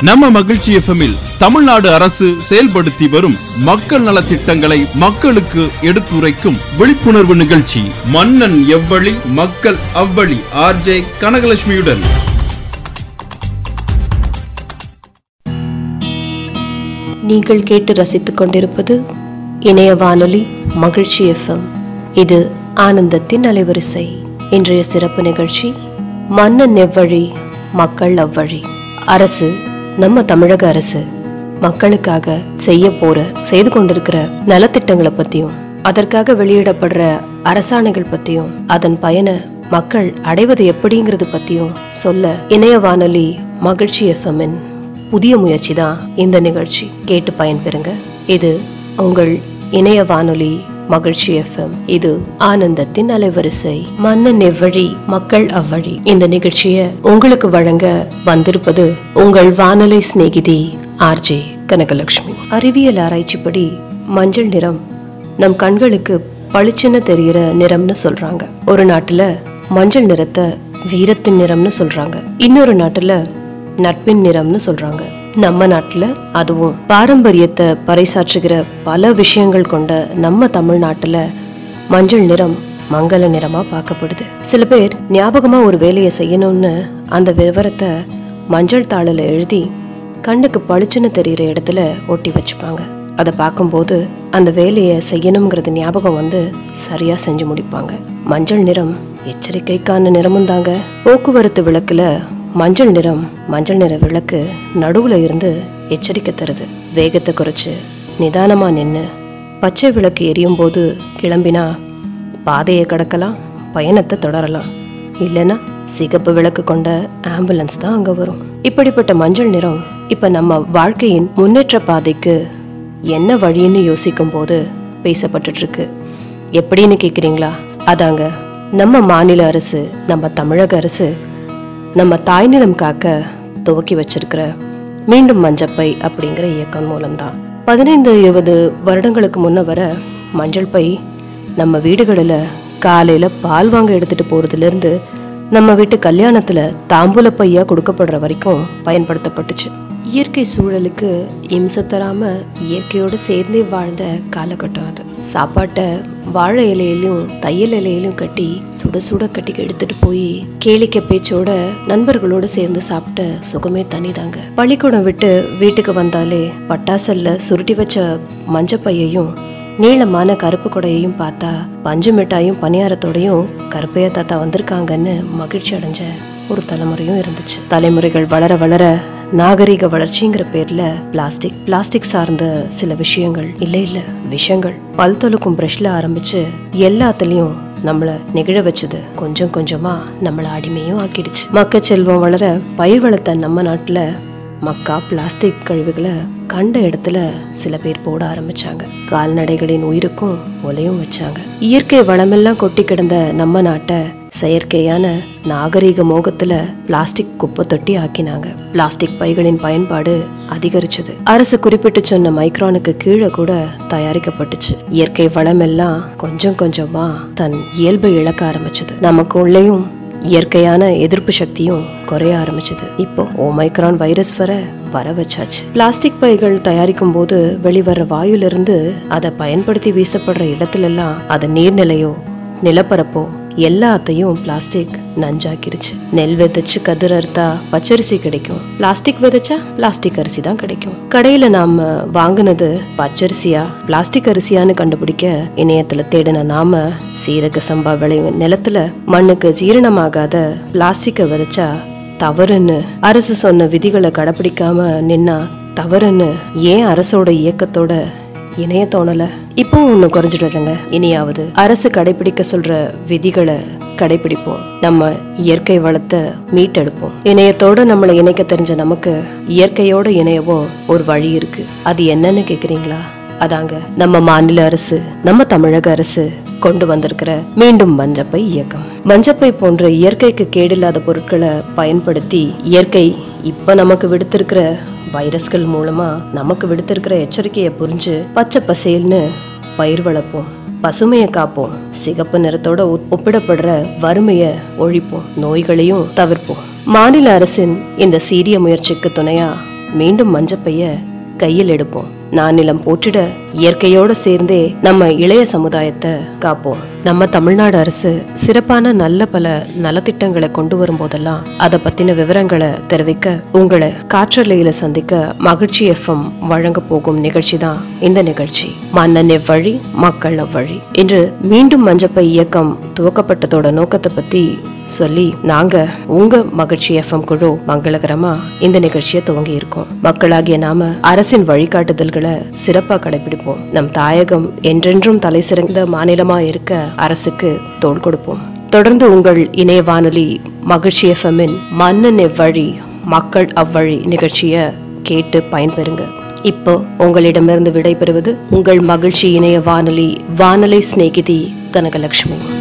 நம்ம மகிழ்ச்சி எஃப்எம்மில் தமிழ்நாடு அரசு செயல்படுத்தி வரும் மக்கள் நலத்திட்டங்களை மக்களுக்கு எடுத்துரைக்கும் விழிப்புணர்வு நிகழ்ச்சி. மன்னன் எவ்வழி மக்கள் அவ்வழி. ஆர்ஜே கனகலட்சுமியுடன். நீங்கள் கேட்டு ரசித்துக் கொண்டிருப்பது இணைய வானொலி மகிழ்ச்சி எஃப்எம் இது ஆனந்தத்தின் அலைவரிசை. இன்றைய சிறப்பு நிகழ்ச்சி மன்னன் எவ்வழி மக்கள் அவ்வழி. அரசு நம்ம தமிழக அரசு மக்களுக்காக செய்ய போற செய்து கொண்டிருக்கிற நலத்திட்டங்களை பத்தியும் அதற்காக வெளியிடப்படுற அரசாணைகள் பத்தியும் அதன் பயனை மக்கள் அடைவது எப்படிங்கிறது பத்தியும் சொல்ல இணைய வானொலி மகிழ்ச்சி எஃப்எம்என் புதிய முயற்சி தான் இந்த நிகழ்ச்சி. கேட்டு பயன்பெறுங்க. இது உங்கள் இணைய வானொலி மகிழ்ச்சி எஃப்எம் இது ஆனந்தத்தின் அலைவரிசை. மன்னன் எவ்வழி மக்கள் அவ்வழி. இந்த நிகழ்ச்சியை உங்களுக்கு வழங்க வந்திருப்பது உங்கள் வானொலி சிநேகிதி ஆர்ஜே கனகலட்சுமி. அறிவியல் ஆராய்ச்சிப்படி மஞ்சள் நிறம் நம் கண்களுக்கு பளிச்சுன்னு தெரிகிற நிறம்னு சொல்றாங்க. ஒரு நாட்டுல மஞ்சள் நிறத்தை வீரத்தின் நிறம்னு சொல்றாங்க. இன்னொரு நாட்டுல நட்பின் நிறம்னு சொல்றாங்க. நம்ம நாட்டில் அதுவும் பாரம்பரியத்தை பறைசாற்றுகிற பல விஷயங்கள் கொண்ட நம்ம தமிழ்நாட்டில் மஞ்சள் நிறம் மங்கள நிறமா பார்க்கப்படுது. சில பேர் ஞாபகமா ஒரு வேலையை செய்யணும்னு அந்த விவரத்தை மஞ்சள் தாளில் எழுதி கண்ணுக்கு பளிச்சுன்னு தெரிகிற இடத்துல ஒட்டி வச்சுப்பாங்க. அதை பார்க்கும்போது அந்த வேலையை செய்யணுங்கிறது ஞாபகம் வந்து சரியா செஞ்சு முடிப்பாங்க. மஞ்சள் நிறம் எச்சரிக்கைக்கான நிறமும் தாங்க. போக்குவரத்து விளக்குல மஞ்சள் நிறம் மஞ்சள் நிற விளக்கு நடுவில் இருந்து எச்சரிக்கை தருது. வேகத்தை குறைச்சு நிதானமாக நின்று பச்சை விளக்கு எரியும் போது கிளம்பினா பாதையை கடக்கலாம் பயணத்தை தொடரலாம். இல்லைன்னா சிகப்பு விளக்கு கொண்ட ஆம்புலன்ஸ் தான் அங்கே வரும். இப்படிப்பட்ட மஞ்சள் நிறம் இப்போ நம்ம வாழ்க்கையின் முன்னேற்ற பாதைக்கு என்ன வழின்னு யோசிக்கும் போது பேசப்பட்டுட்டு எப்படின்னு கேட்குறீங்களா அதாங்க நம்ம மாநில அரசு நம்ம தமிழக அரசு நம்ம தாய்நிலம் காக்க துவக்கி வச்சிருக்கிற மீண்டும் மஞ்சப்பை அப்படிங்கிற இயக்கம் மூலம்தான். பதினைந்து இருபது வருடங்களுக்கு முன்ன வர மஞ்சள் பை நம்ம வீடுகளில் காலையில் பால் வாங்க எடுத்துகிட்டு போகிறதுலேருந்து நம்ம வீட்டு கல்யாணத்தில் தாம்பூல பையாக கொடுக்கப்படுற வரைக்கும் பயன்படுத்தப்பட்டுச்சு. இயற்கை சூழலுக்கு இம்சை தராமல் இயற்கையோடு சேர்ந்தே வாழ்ந்த காலகட்டம் அது. சாப்பாட்டை வாழை இலையிலும் தையல் இலையிலும் கட்டி சுட சுட கட்டி எடுத்துட்டு போய் கேளிக்கை பேச்சோட நண்பர்களோட சேர்ந்து சாப்பிட்ட சுகமே தனிதாங்க. பள்ளிக்கூடம் விட்டு வீட்டுக்கு வந்தாலே பட்டாசல்ல சுருட்டி வச்ச மஞ்சப்பையையும் நீளமான கருப்பு கொடையையும் பார்த்தா பஞ்சு மிட்டாயும் பணியாரத்தோடையும் கருப்பையா தாத்தா வந்திருக்காங்கன்னு மகிழ்ச்சி அடைஞ்ச ஒரு தலைமுறையும் இருந்துச்சு. தலைமுறைகள் வளர வளர நாகரிக வளர்ச்சிங்கிற பேர்ல பிளாஸ்டிக் பிளாஸ்டிக் சார்ந்த சில விஷயங்கள். இல்ல இல்ல விஷயங்கள் பல் தொலுக்கும் பிரஷ்ல ஆரம்பிச்சு எல்லாத்துலயும் நம்மள நெகிழ வச்சது கொஞ்சம் கொஞ்சமா நம்மள அடிமையும் ஆக்கிடுச்சு. மக்கச்செல்வம் வளர பயிர் வளத்தை நம்ம நாட்டுல மக்கா பிளாஸ்டிக் கழிவுகளை கண்ட இடத்துல சில பேர் போட ஆரம்பிச்சாங்க. கால்நடைகளின் உயிருக்கும் ஒலையும் வச்சாங்க. இயற்கை வளமெல்லாம் கொட்டி கிடந்த நம்ம நாட்டை செயற்கையான நாகரீக மோகத்துல பிளாஸ்டிக் குப்பை தொட்டி ஆக்கினாங்க. பிளாஸ்டிக் பைகளின் பயன்பாடு அதிகரிச்சது. அரசு குறிப்பிட்டு சொன்ன மைக்ரானுக்கு கீழே கூட தயாரிக்கப்பட்டுச்சு. இயற்கை வளமெல்லாம் கொஞ்சம் கொஞ்சமா தன் இயல்பை இழக்க ஆரம்பிச்சது. நமக்கு உள்ளேயும் இயற்கையான எதிர்ப்பு சக்தியும் குறைய ஆரம்பிச்சது. இப்போ ஓமைக்ரான் வைரஸ் வர வர வச்சாச்சு. பிளாஸ்டிக் பைகள் தயாரிக்கும் போது வெளிவர வாயுலிருந்து அதை பயன்படுத்தி வீசப்படுற இடத்துல எல்லாம் அது நீர்நிலையோ நிலப்பரப்போ எல்லாத்தையும் பிளாஸ்டிக் நஞ்சாக்கிருச்சு. நெல் விதைச்சு கதிர் அறுத்தா பச்சரிசி கிடைக்கும். பிளாஸ்டிக் விதைச்சா பிளாஸ்டிக் அரிசி தான் கிடைக்கும். கடையில நாம வாங்கினது பச்சரிசியா? பிளாஸ்டிக் அரிசியான்னு கண்டுபிடிக்க இணையத்துல தேடின நாம சீரக சம்பா விளையும் நிலத்துல மண்ணுக்கு ஜீரணமாகாத பிளாஸ்டிக்கை விதைச்சா தவறுன்னு. அரசு சொன்ன விதிகளை கடைபிடிக்காம நின்னா தவறுன்னு. ஏன் அரசோட இயக்கத்தோட இணைய தோணல இப்போ ஒன்று குறைஞ்சிடலங்க இனியாவது அரசு கடைபிடிக்க சொல்ற விதிகளை கடைபிடிப்போம். நம்ம இயற்கை வளத்தை மீட்டெடுப்போம். இணையத்தோட நம்மளை இணைக்க தெரிஞ்ச நமக்கு இயற்கையோட இணையவும் ஒரு வழி இருக்கு. அது என்னன்னு கேக்குறீங்களா? அதாங்க நம்ம மாநில அரசு நம்ம தமிழக அரசு கொண்டு வந்திருக்கிற மீண்டும் மஞ்சப்பை இயக்கம். மஞ்சப்பை போன்ற இயற்கைக்கு கேடில்லாத பொருட்களை பயன்படுத்தி இயற்கை இப்போ நமக்கு விடுத்திருக்கிற வைரஸ்கள் மூலமா நமக்கு விடுத்திருக்கிற எச்சரிக்கையை புரிஞ்சு பச்சை பசேல்னு பயிர் வளர்ப்போம் பசுமையை காப்போம் சிகப்பு நிறத்தோட ஒப்- ஒப்பிடப்படுற வறுமையை ஒழிப்போம் நோய்களையும் தவிர்ப்போம். மாநில அரசின் இந்த சீரிய முயற்சிக்கு துணையா மீண்டும் மஞ்சப்பைய கையில் எடுப்போம். நானிலம் போற்றிட இயற்கையோட சேர்ந்தே நம்ம இளைய சமுதாயத்தை காப்போம். நம்ம தமிழ்நாடு அரசு சிறப்பான நல்ல பல நலத்திட்டங்களை கொண்டு வரும்போதெல்லாம் அதை பத்தின விவரங்களை தெரிவிக்க உங்களை காற்றலையில சந்திக்க மகிழ்ச்சி எஃப்எம் வழங்க போகும் நிகழ்ச்சி தான் இந்த நிகழ்ச்சி. மன்னன் எவ்வழி மக்கள் அவ்வழி இன்று மீண்டும் மஞ்சப்பை இயக்கம் துவக்கப்பட்டதோட நோக்கத்தை பத்தி சொல்லி நாங்க உங்க மகிழ்ச்சி எஃப்எம் குழு மங்களகரமா இந்த நிகழ்ச்சியை துவங்கி இருக்கோம் மக்களாகிய நாம அரசின் வழிகாட்டுதல்கள் சிறப்பாக கடைபிடிப்போம். நம் தாயகம் என்றென்றும் தலை சிறந்த மாநிலமா இருக்க அரசுக்கு தோள் கொடுப்போம். தொடர்ந்து உங்கள் இணைய வானொலி மகிழ்ச்சி எஃப்எம்மின் மன்னன் எவ்வழி மக்கள் அவ்வழி நிகழ்ச்சியை கேட்டு பயன்பெறுங்க. இப்போ உங்களிடமிருந்து விடைபெறுவது உங்கள் மகிழ்ச்சி இணைய வானொலி வானொலி சிநேகிதி கனகலட்சுமி.